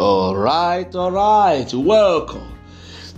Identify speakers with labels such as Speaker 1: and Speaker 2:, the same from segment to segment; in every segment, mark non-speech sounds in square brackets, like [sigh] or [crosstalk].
Speaker 1: All right, all right. Welcome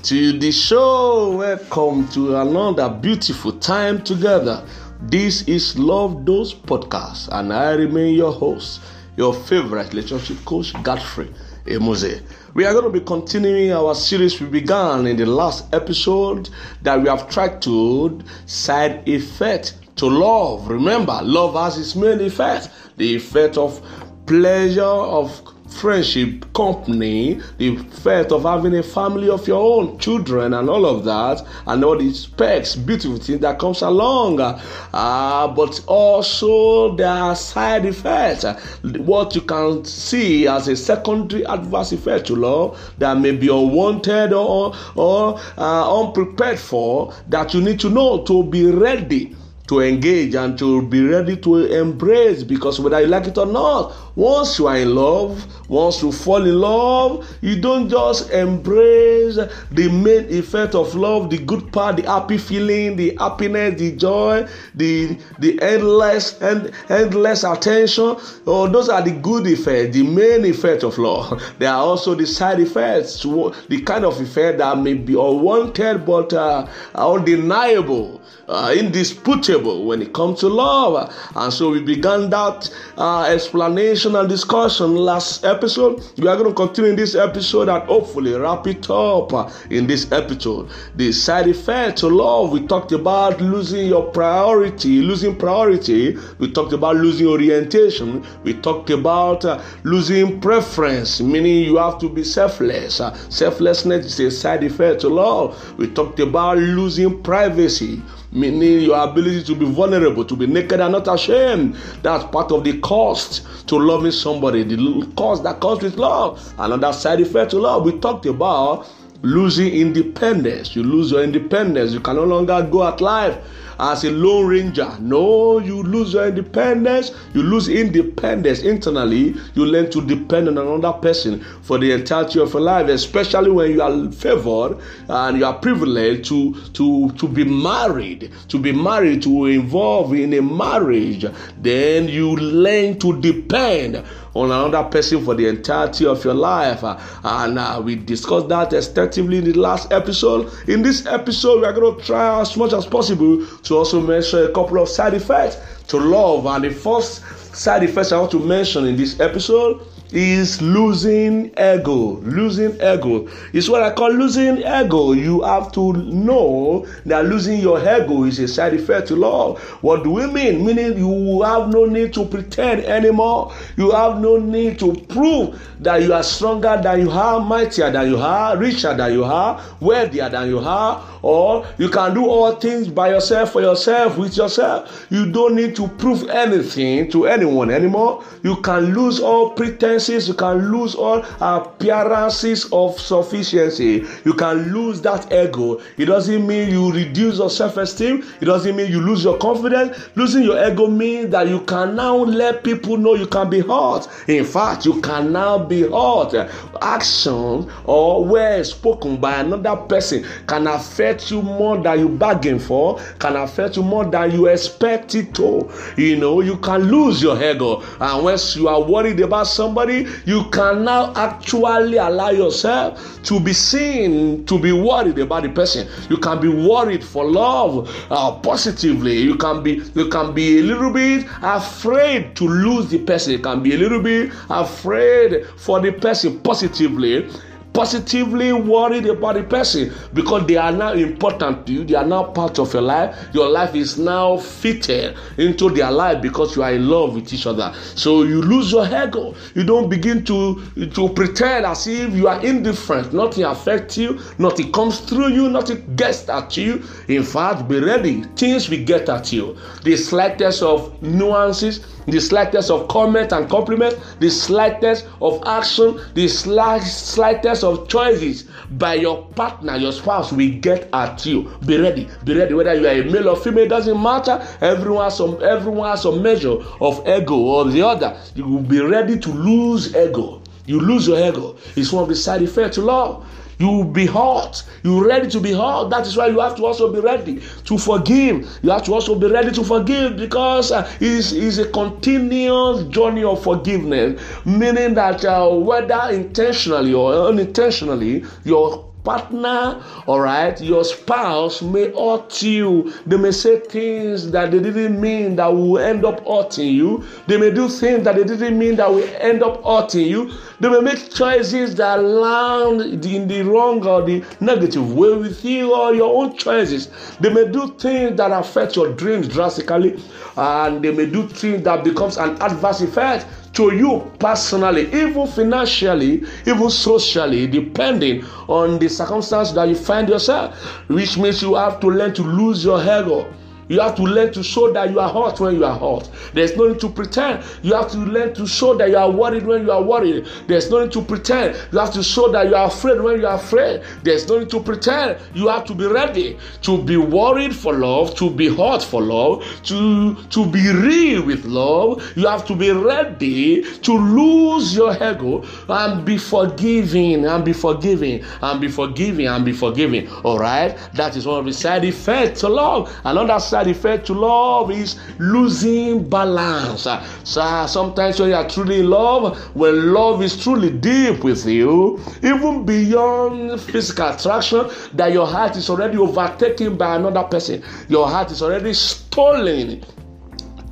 Speaker 1: to the show. Welcome to another beautiful time together. This is Love Those Podcast, and I remain your host, your favorite relationship coach, Godfrey Emose. We are going to be continuing our series we began in the last episode that we have tried to side effect to love. Remember, love has its main effect the effect of pleasure, of friendship, company, the fact of having a family of your own, children, and all of that, and all the specs, beautiful things that comes along. Uh, but also there are side effects. What you can see as a secondary adverse effect to love that may be unwanted or, or uh, unprepared for that you need to know to be ready to engage and to be ready to embrace because whether you like it or not, once you are in love, once you fall in love, you don't just embrace the main effect of love, the good part, the happy feeling, the happiness, the joy, the the endless and endless attention. Oh, those are the good effects, the main effect of love. [laughs] There are also the side effects, the kind of effect that may be unwanted but uh, undeniable, uh, indisputable when it comes to love. And so we began that uh, explanation and discussion last episode. We are going to continue in this episode and hopefully wrap it up uh, in this episode. The side effect to love, we talked about losing your priority, losing priority. We talked about losing orientation. We talked about uh, losing preference, meaning you have to be selfless. Uh, selflessness is a side effect to love. We talked about losing privacy meaning your ability to be vulnerable, to be naked and not ashamed. That's part of the cost to loving somebody, the cost that comes with love. Another side effect to love, we talked about losing independence. You lose your independence, you can no longer go at life as a lone ranger. No, you lose your independence. You lose independence internally. You learn to depend on another person for the entirety of your life, especially when you are favored and you are privileged to to to be married, to be married, to involve in a marriage. Then you learn to depend on another person for the entirety of your life. And uh, we discussed that extensively in the last episode. In this episode, we are going to try as much as possible to also mention a couple of side effects to love. And the first side effects I want to mention in this episode is losing ego. Losing ego is what I call losing ego. You have to know that losing your ego is a side effect to love. What do we mean? Meaning you have no need to pretend anymore. You have no need to prove that you are stronger than you are, mightier than you are, richer than you are, wealthier than you are, or you can do all things by yourself for yourself with yourself. You don't need to prove anything to anyone anymore. You can lose all pretenses, you can lose all appearances of sufficiency. You can lose that ego. It doesn't mean you reduce your self esteem, it doesn't mean you lose your confidence. Losing your ego means that you can now let people know you can be hurt. In fact, you can now be hurt. Action or words spoken by another person can affect you more than you bargain for, can affect you more than you expect it to. You know, you can lose your ego. And once you are worried about somebody, you can now actually allow yourself to be seen, to be worried about the person. You can be worried for love uh, positively. You can be you can be a little bit afraid to lose the person. You can be a little bit afraid for the person positively positively worried about the person because they are now important to you they are now part of your life. Your life is now fitted into their life because you are in love with each other. So you lose your ego. You don't begin to to pretend as if you are indifferent. Nothing affects you. Nothing comes through you. Nothing gets at you. In fact be ready. Things will get at you. The slightest of nuances the slightest of comment and compliment, the slightest of action, the slight, slightest of choices by your partner, your spouse will get at you. Be ready, be ready. Whether you are a male or female, doesn't matter. Everyone has some, everyone has some measure of ego or the other. You will be ready to lose ego. You lose your ego. It's one of the side effects to love. You be hurt. You ready to be hurt. That is why you have to also be ready to forgive. You have to also be ready to forgive because uh, it's, it's a continuous journey of forgiveness, meaning that uh, whether intentionally or unintentionally, your partner, all right, your spouse may hurt you. They may say things that they didn't mean that will end up hurting you. They may do things that they didn't mean that will end up hurting you. They may make choices that land in the wrong or the negative way with you or your own choices. They may do things that affect your dreams drastically, and they may do things that becomes an adverse effect to you personally, even financially, even socially, depending on the circumstance that you find yourself, which means you have to learn to lose your ego you have to learn to show that you are hot when you are hot. There's no need to pretend. You have to learn to show that you are worried when you are worried. There's no need to pretend. You have to show that you are afraid when you are afraid. There's no need to pretend. You have to be ready to be worried for love, to be hot for love, to, to be real with love. You have to be ready to lose your ego and be forgiving and be forgiving and be forgiving and be forgiving. All right? That is one of the side effects to love. Another side effect to love is losing balance. So sometimes when you are truly in love, when love is truly deep with you, even beyond physical attraction, that your heart is already overtaken by another person, your heart is already stolen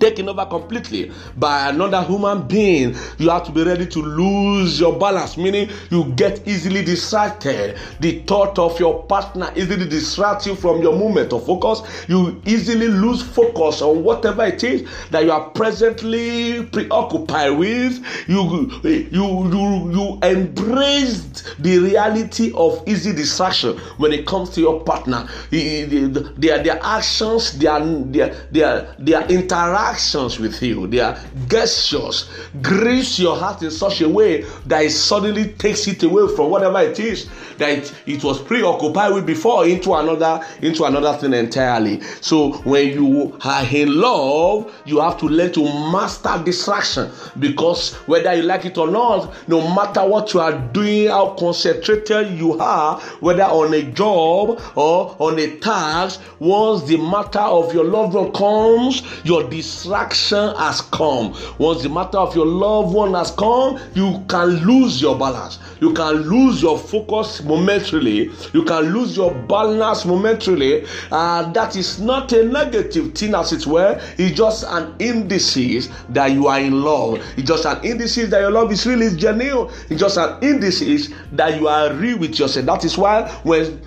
Speaker 1: taken over completely by another human being, you have to be ready to lose your balance, meaning you get easily distracted. The thought of your partner easily distracts you from your movement of focus. You easily lose focus on whatever it is that you are presently preoccupied with. You you you you embraced the reality of easy distraction when it comes to your partner. Their their actions, their their their their interaction actions with you, their gestures, grieves your heart in such a way that it suddenly takes it away from whatever it is that it, it was preoccupied with before into another into another thing entirely. So when you are in love, you have to learn to master distraction because whether you like it or not, no matter what you are doing, how concentrated you are, whether on a job or on a task, once the matter of your loved one comes, your dis distraction has come, once the matter of your loved one has come, you can lose your balance. You can lose your focus momentarily. You can lose your balance momentarily. Uh, that is not a negative thing, as it were. It's just an indices that you are in love. It's just an indices that your love is really genuine. It's just an indices that you are real with yourself. That is why when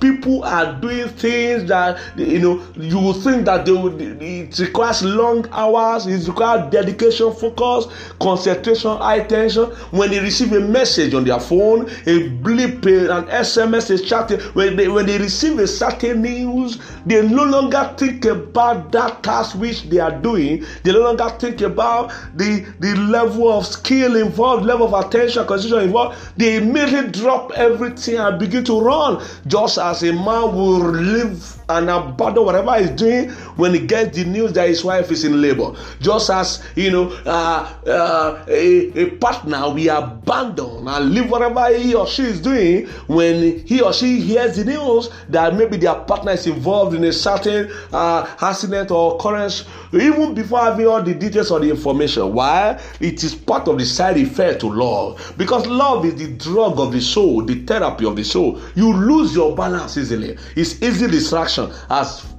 Speaker 1: people are doing things that you know you will think that they would it requires long hours it requires dedication focus concentration high attention when they receive a message on their phone a blip an sms a chat when they when they receive a certain news they no longer think about that task which they are doing. They no longer think about the the level of skill involved level of attention concentration involved. They immediately drop everything and begin to run. Just as a man will leave and abandon whatever he's doing when he gets the news that his wife is in labor. Just as you know, uh, uh, a, a partner we abandon and leave whatever he or she is doing when he or she hears the news that maybe their partner is involved in a certain uh, accident or occurrence, even before having all the details or the information. Why? It is part of the side effect to love because love is the drug of the soul, the therapy of the soul. You lose your balance easily. It's easy distraction as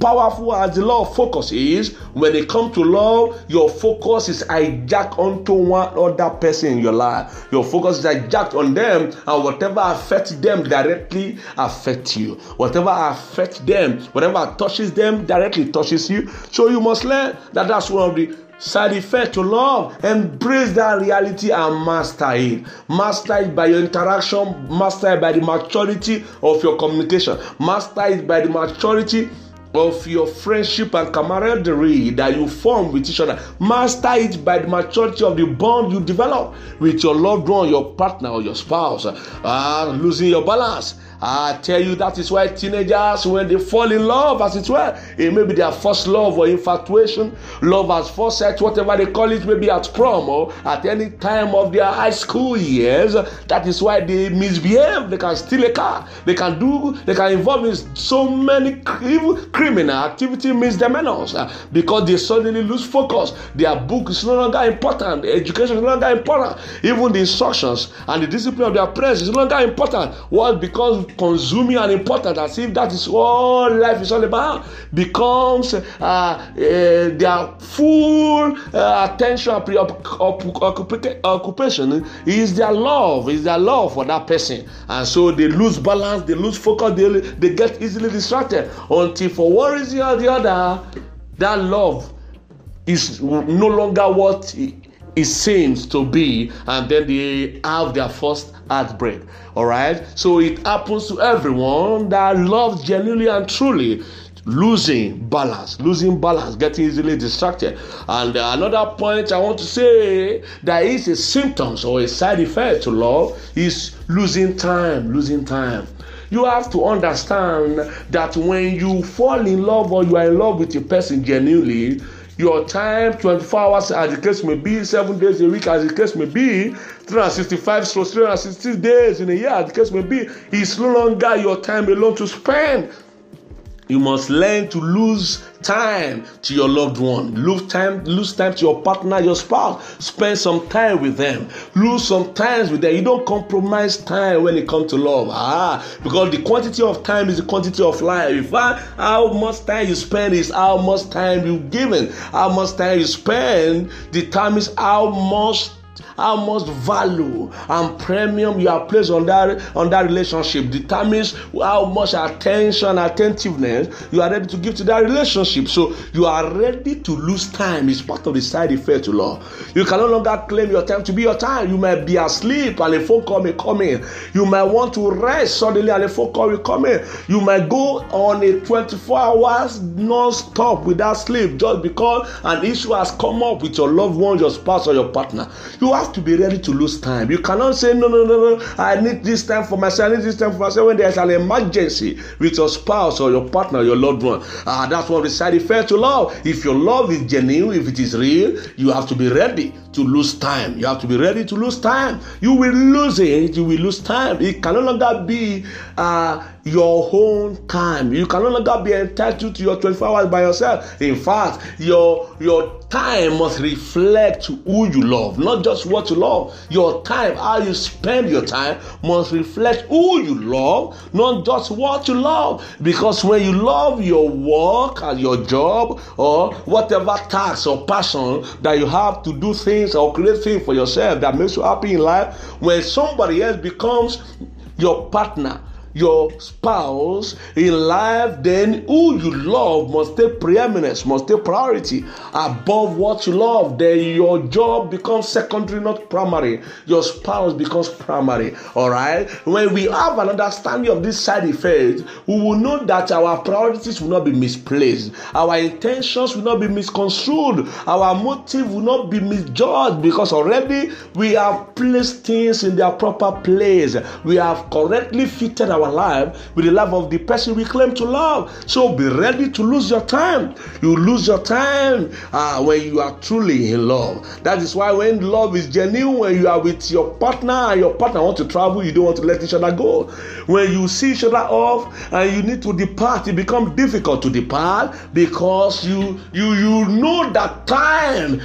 Speaker 1: powerful as the law of focus is when it comes to love your focus is hijacked onto one other person in your life. Your focus is hijacked on them and whatever affects them directly affects you. Whatever affects them whatever touches them directly touches you. So you must learn that that's one of the effect to love embrace that reality and master it master it by your interaction master it by the maturity of your communication master it by the maturity of your friendship and camaraderie that you form with each other. Master it by the maturity of the bond you develop with your loved one, your partner, or your spouse. Uh, losing your balance I tell you, that is why teenagers, when they fall in love, as it were, it may be their first love or infatuation, love at first sight, whatever they call it, maybe at prom or at any time of their high school years. That is why they misbehave. They can steal a car. They can do. They can involve in so many criminal activity, misdemeanors, uh, because they suddenly lose focus. Their book is no longer important. Education is no longer important. Even the instructions and the discipline of their parents is no longer important. What because consuming and important as if that is all life is all about becomes uh, uh, their full uh, attention and occupation is their love is their love for that person. And so they lose balance they lose focus they, they get easily distracted until for one reason or the other that love is no longer what it seems to be. And then they have their first heartbreak all right? So it happens to everyone that loves genuinely and truly losing balance losing balance getting easily distracted. And another point i want to say that is a symptoms or a side effect to love is losing time losing time. You have to understand that when you fall in love or you are in love with a person genuinely your time 24 hours as the case may be seven days a week as the case may be 365 so 360 days in a year as the case may be. Is no longer your time alone to spend you must learn to lose time to your loved one. Lose time, lose time to your partner, your spouse. Spend some time with them. Lose some time with them. You don't compromise time when it comes to love. Ah, because the quantity of time is the quantity of life. If I, how much time you spend is how much time you given. How much time you spend determines how much how much value and premium you have placed on that on that relationship determines how much attention attentiveness you are ready to give to that relationship. So you are ready to lose time. It's part of the side effect to love you can no longer claim your time to be your time. You might be asleep and a phone call may come in. You might want to rest suddenly and a phone call will come in. You might go on a 24 hours non-stop without sleep just because an issue has come up with your loved one your spouse or your partner. You have to be ready to lose time. You cannot say, no, no, no, no, I need this time for myself, I need this time for myself when there's an emergency with your spouse or your partner, your loved one. Ah, that's what the side effect to love. If your love is genuine, if it is real, you have to be ready to lose time. You have to be ready to lose time. You will lose it, you will lose time. It can no longer be uh, your own time. You can no longer be entitled to your 24 hours by yourself. In fact, your your time must reflect who you love, not just what you love. Your time, how you spend your time, must reflect who you love, not just what you love. Because when you love your work and your job or whatever task or passion that you have to do things or create things for yourself that makes you happy in life, when somebody else becomes your partner your spouse in life, then who you love must take preeminence, must take priority above what you love. Then your job becomes secondary, not primary. Your spouse becomes primary. All right. When we have an understanding of this side effect, we will know that our priorities will not be misplaced, our intentions will not be misconstrued, our motive will not be misjudged because already we have placed things in their proper place. We have correctly fitted our our life with the love of the person we claim to love. So be ready to lose your time. You lose your time uh, when you are truly in love. That is why when love is genuine, when you are with your partner and your partner want to travel, you don't want to let each other go. When you see each other off and you need to depart, it becomes difficult to depart because you you you know that time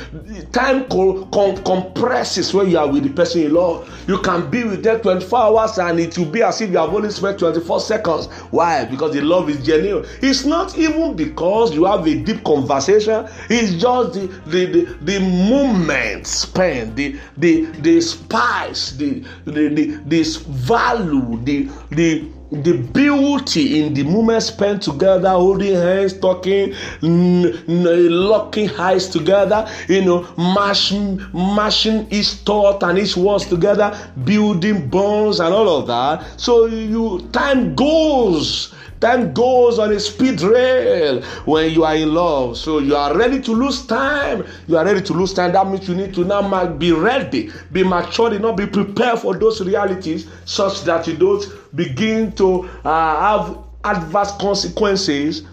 Speaker 1: time co- com- compresses when you are with the person you love. You can be with them 24 hours and it will be as if you have only spent 24 seconds. Why? Because the love is genuine. It's not even because you have a deep conversation, it's just the the, the, the moment spent, the the the spice, the the, the this value, the the the beauty in the moment spent together, holding hands, talking, n- n- locking eyes together, you know, mashing, mashing each thought and each words together, building bonds and all of that. So you time goes Time goes on a speed rail when you are in love. So you are ready to lose time. You are ready to lose time. That means you need to now be ready, be mature enough, be prepared for those realities such that you don't begin to uh, have adverse consequences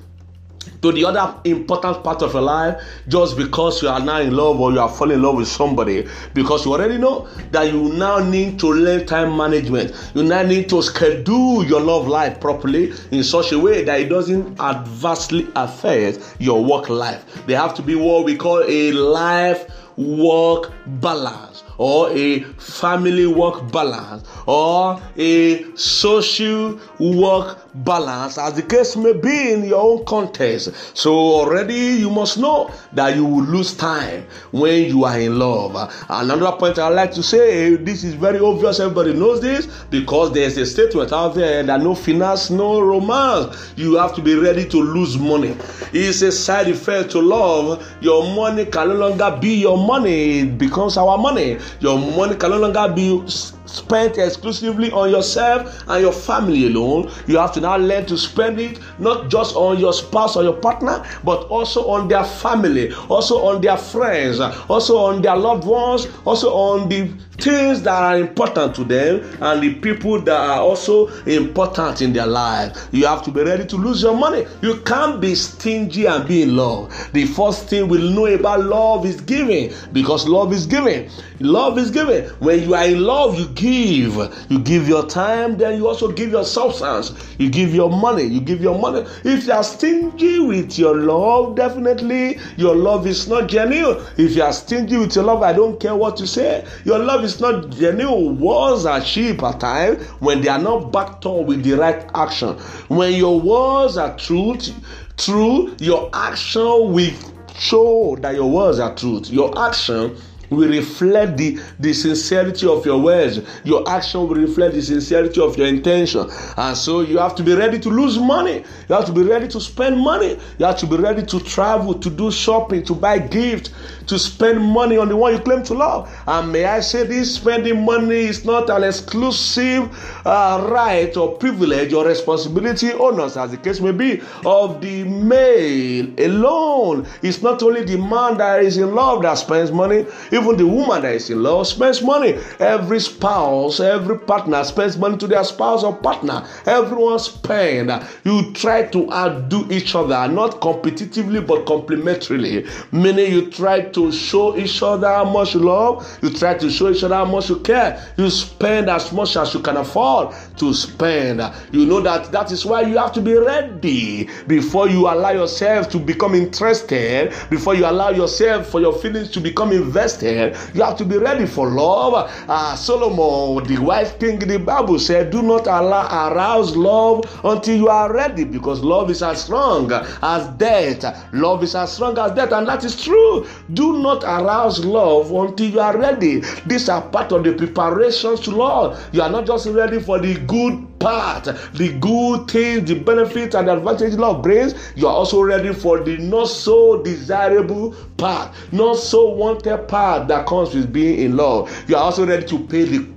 Speaker 1: to the other important part of your life just because you are now in love or you are falling in love with somebody. Because you already know that you now need to learn time management. You now need to schedule your love life properly in such a way that it doesn't adversely affect your work life. They have to be what we call a life work balance or a family work balance or a social work balance. As the case may be in your own context so already you must know that you will lose time when you are in love. Another point i like to say this is very obvious everybody knows this because there's a statement out there that no finance no romance. You have to be ready to lose money. It's a side effect to love. Your money can no longer be your money it becomes our money your money can no longer be spent exclusively on yourself and your family alone. You have to now learn to spend it not just on your spouse or your partner, but also on their family, also on their friends, also on their loved ones, also on the things that are important to them and the people that are also important in their life. You have to be ready to lose your money. You can't be stingy and be in love. The first thing we know about love is giving because love is giving. Love is giving. When you are in love, you give. You give your time, then you also give your substance. You give your money. You give your money. If you are stingy with your love, definitely your love is not genuine. If you are stingy with your love, I don't care what you say. Your love is not genuine. Words are cheap at times when they are not backed up with the right action. When your words are truth, true, your action will show that your words are truth. Your action will reflect the, the sincerity of your words. Your action will reflect the sincerity of your intention. And so you have to be ready to lose money. You have to be ready to spend money. You have to be ready to travel, to do shopping, to buy gifts, to spend money on the one you claim to love. And may I say this spending money is not an exclusive uh, right or privilege or responsibility owners, as the case may be, of the male alone. It's not only the man that is in love that spends money, even the woman that is in love spends money. Every spouse, every partner spends money to their spouse or partner. Everyone spend. You try to outdo each other, not competitively but complementarily. Meaning you try to show each other how much you love. You try to show each other how much you care. You spend as much as you can afford to spend. You know that that is why you have to be ready before you allow yourself to become interested, before you allow yourself for your feelings to become invested. You have to be ready for love. Uh, Solomon, the wise king in the Bible said, Do not allow arouse love until you are ready because love is as strong as death. Love is as strong as death, and that is true. Do do not arouse love until you are ready. These are part of the preparations to love. You are not just ready for the good part, the good things, the benefits, and the advantage love brings. You are also ready for the not so desirable part, not so wanted part that comes with being in love. You are also ready to pay the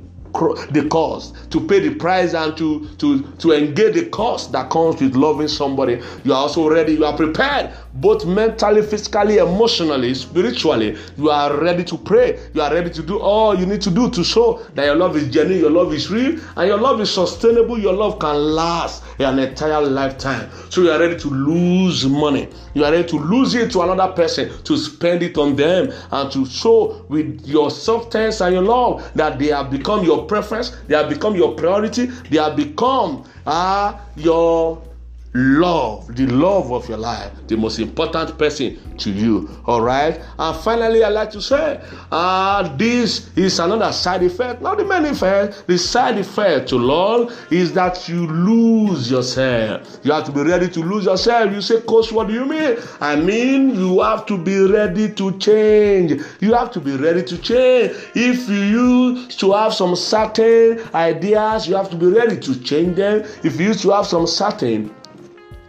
Speaker 1: the cost to pay the price and to to to engage the cost that comes with loving somebody you are also ready you are prepared both mentally physically emotionally spiritually you are ready to pray you are ready to do all you need to do to show that your love is genuine your love is real and your love is sustainable your love can last an entire lifetime. So you are ready to lose money you are ready to lose it to another person to spend it on them and to show with your substance and your love that they have become your preference, they have become your priority, they have become uh, your love, the love of your life, the most important person to you. All right. And finally, I like to say, uh, this is another side effect, not the main effect. The side effect to love is that you lose yourself. You have to be ready to lose yourself. You say, Coach, what do you mean? I mean, you have to be ready to change. You have to be ready to change. If you used to have some certain ideas, you have to be ready to change them. If you used to have some certain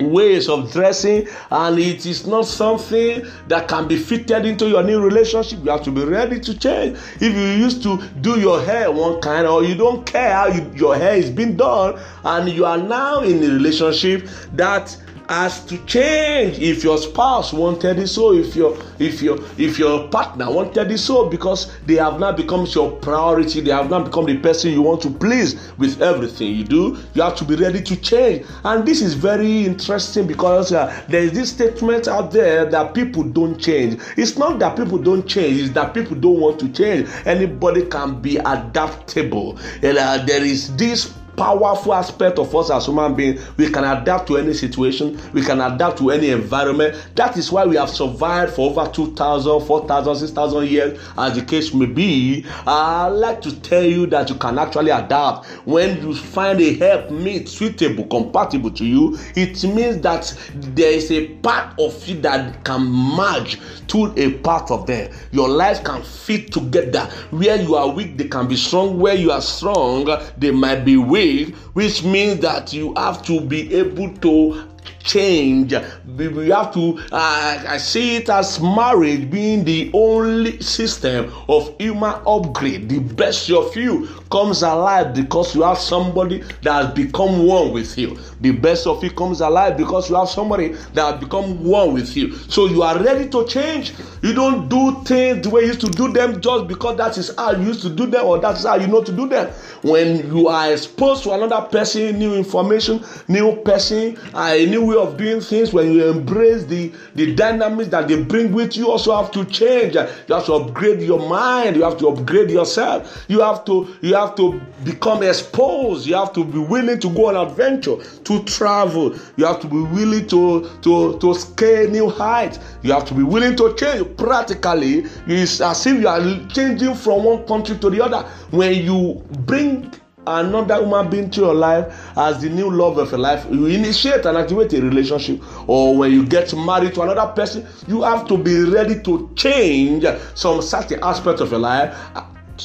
Speaker 1: ways of dressing and it is not something that can be fitted into your new relationship. You have to be ready to change. If you used to do your hair one kind or you don't care how you, your hair is being done and you are now in a relationship that has to change. If your spouse wanted it so if your if your if your partner wanted it so because they have now become your priority they have now become the person you want to please with everything you do you have to be ready to change. And this is very interesting because uh, there is this statement out there that people don't change. It's not that people don't change it's that people don't want to change. Anybody can be adaptable. And uh, there is this powerful aspect of us as human beings. We can adapt to any situation, we can adapt to any environment. That is why we have survived for over 2,000, 4,000, 6,000 years, as the case may be. I like to tell you that you can actually adapt. When you find a help meet suitable, compatible to you, it means that there is a part of you that can merge to a part of them. Your life can fit together. Where you are weak, they can be strong. Where you are strong, they might be weak which means that you have to be able to change. We have to, uh, I see it as marriage being the only system of human upgrade. The best of you comes alive because you have somebody that has become one with you. The best of you comes alive because you have somebody that has become one with you. So you are ready to change. You don't do things the way you used to do them just because that is how you used to do them or that's how you know to do them. When you are exposed to another person, new information, new person, a new way of doing things, when you embrace the, the dynamics that they bring with you, also have to change. You have to upgrade your mind. You have to upgrade yourself. You have to you have to become exposed. You have to be willing to go on adventure, to travel. You have to be willing to to to scale new heights. You have to be willing to change. Practically, it's as if you are changing from one country to the other. When you bring another human being to your life as the new love of your life you initiate and activate a relationship or when you get married to another person you have to be ready to change some certain aspect of your life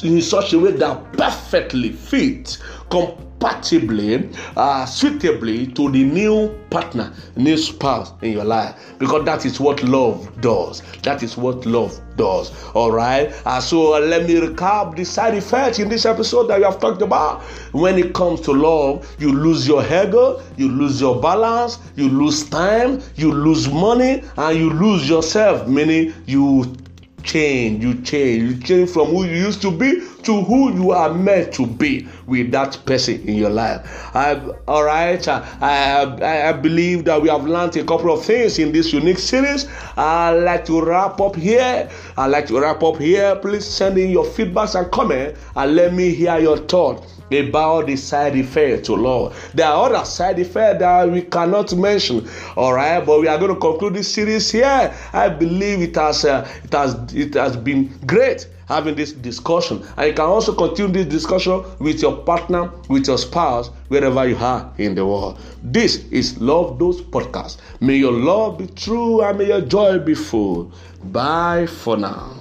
Speaker 1: in such a way that perfectly fit compatibly uh, suitably to the new partner new spouse in your life. Because that is what love does. That is what love does. All right? Uh, so uh, let me recap the side effects in this episode that we have talked about. When it comes to love you lose your ego you lose your balance you lose time you lose money and you lose yourself meaning you change you change you change from who you used to be to who you are meant to be with that person in your life. I, all right I, I, I believe that we have learned a couple of things in this unique series. I like to wrap up here. I like to wrap up here. Please send in your feedbacks and comments and let me hear your thoughts about the side effect to Lord. There are other side effects that we cannot mention. All right, but we are going to conclude this series here. I believe it has uh, it has it has been great having this discussion and you can also continue this discussion with your partner with your spouse wherever you are in the world this is love those podcasts may your love be true and may your joy be full bye for now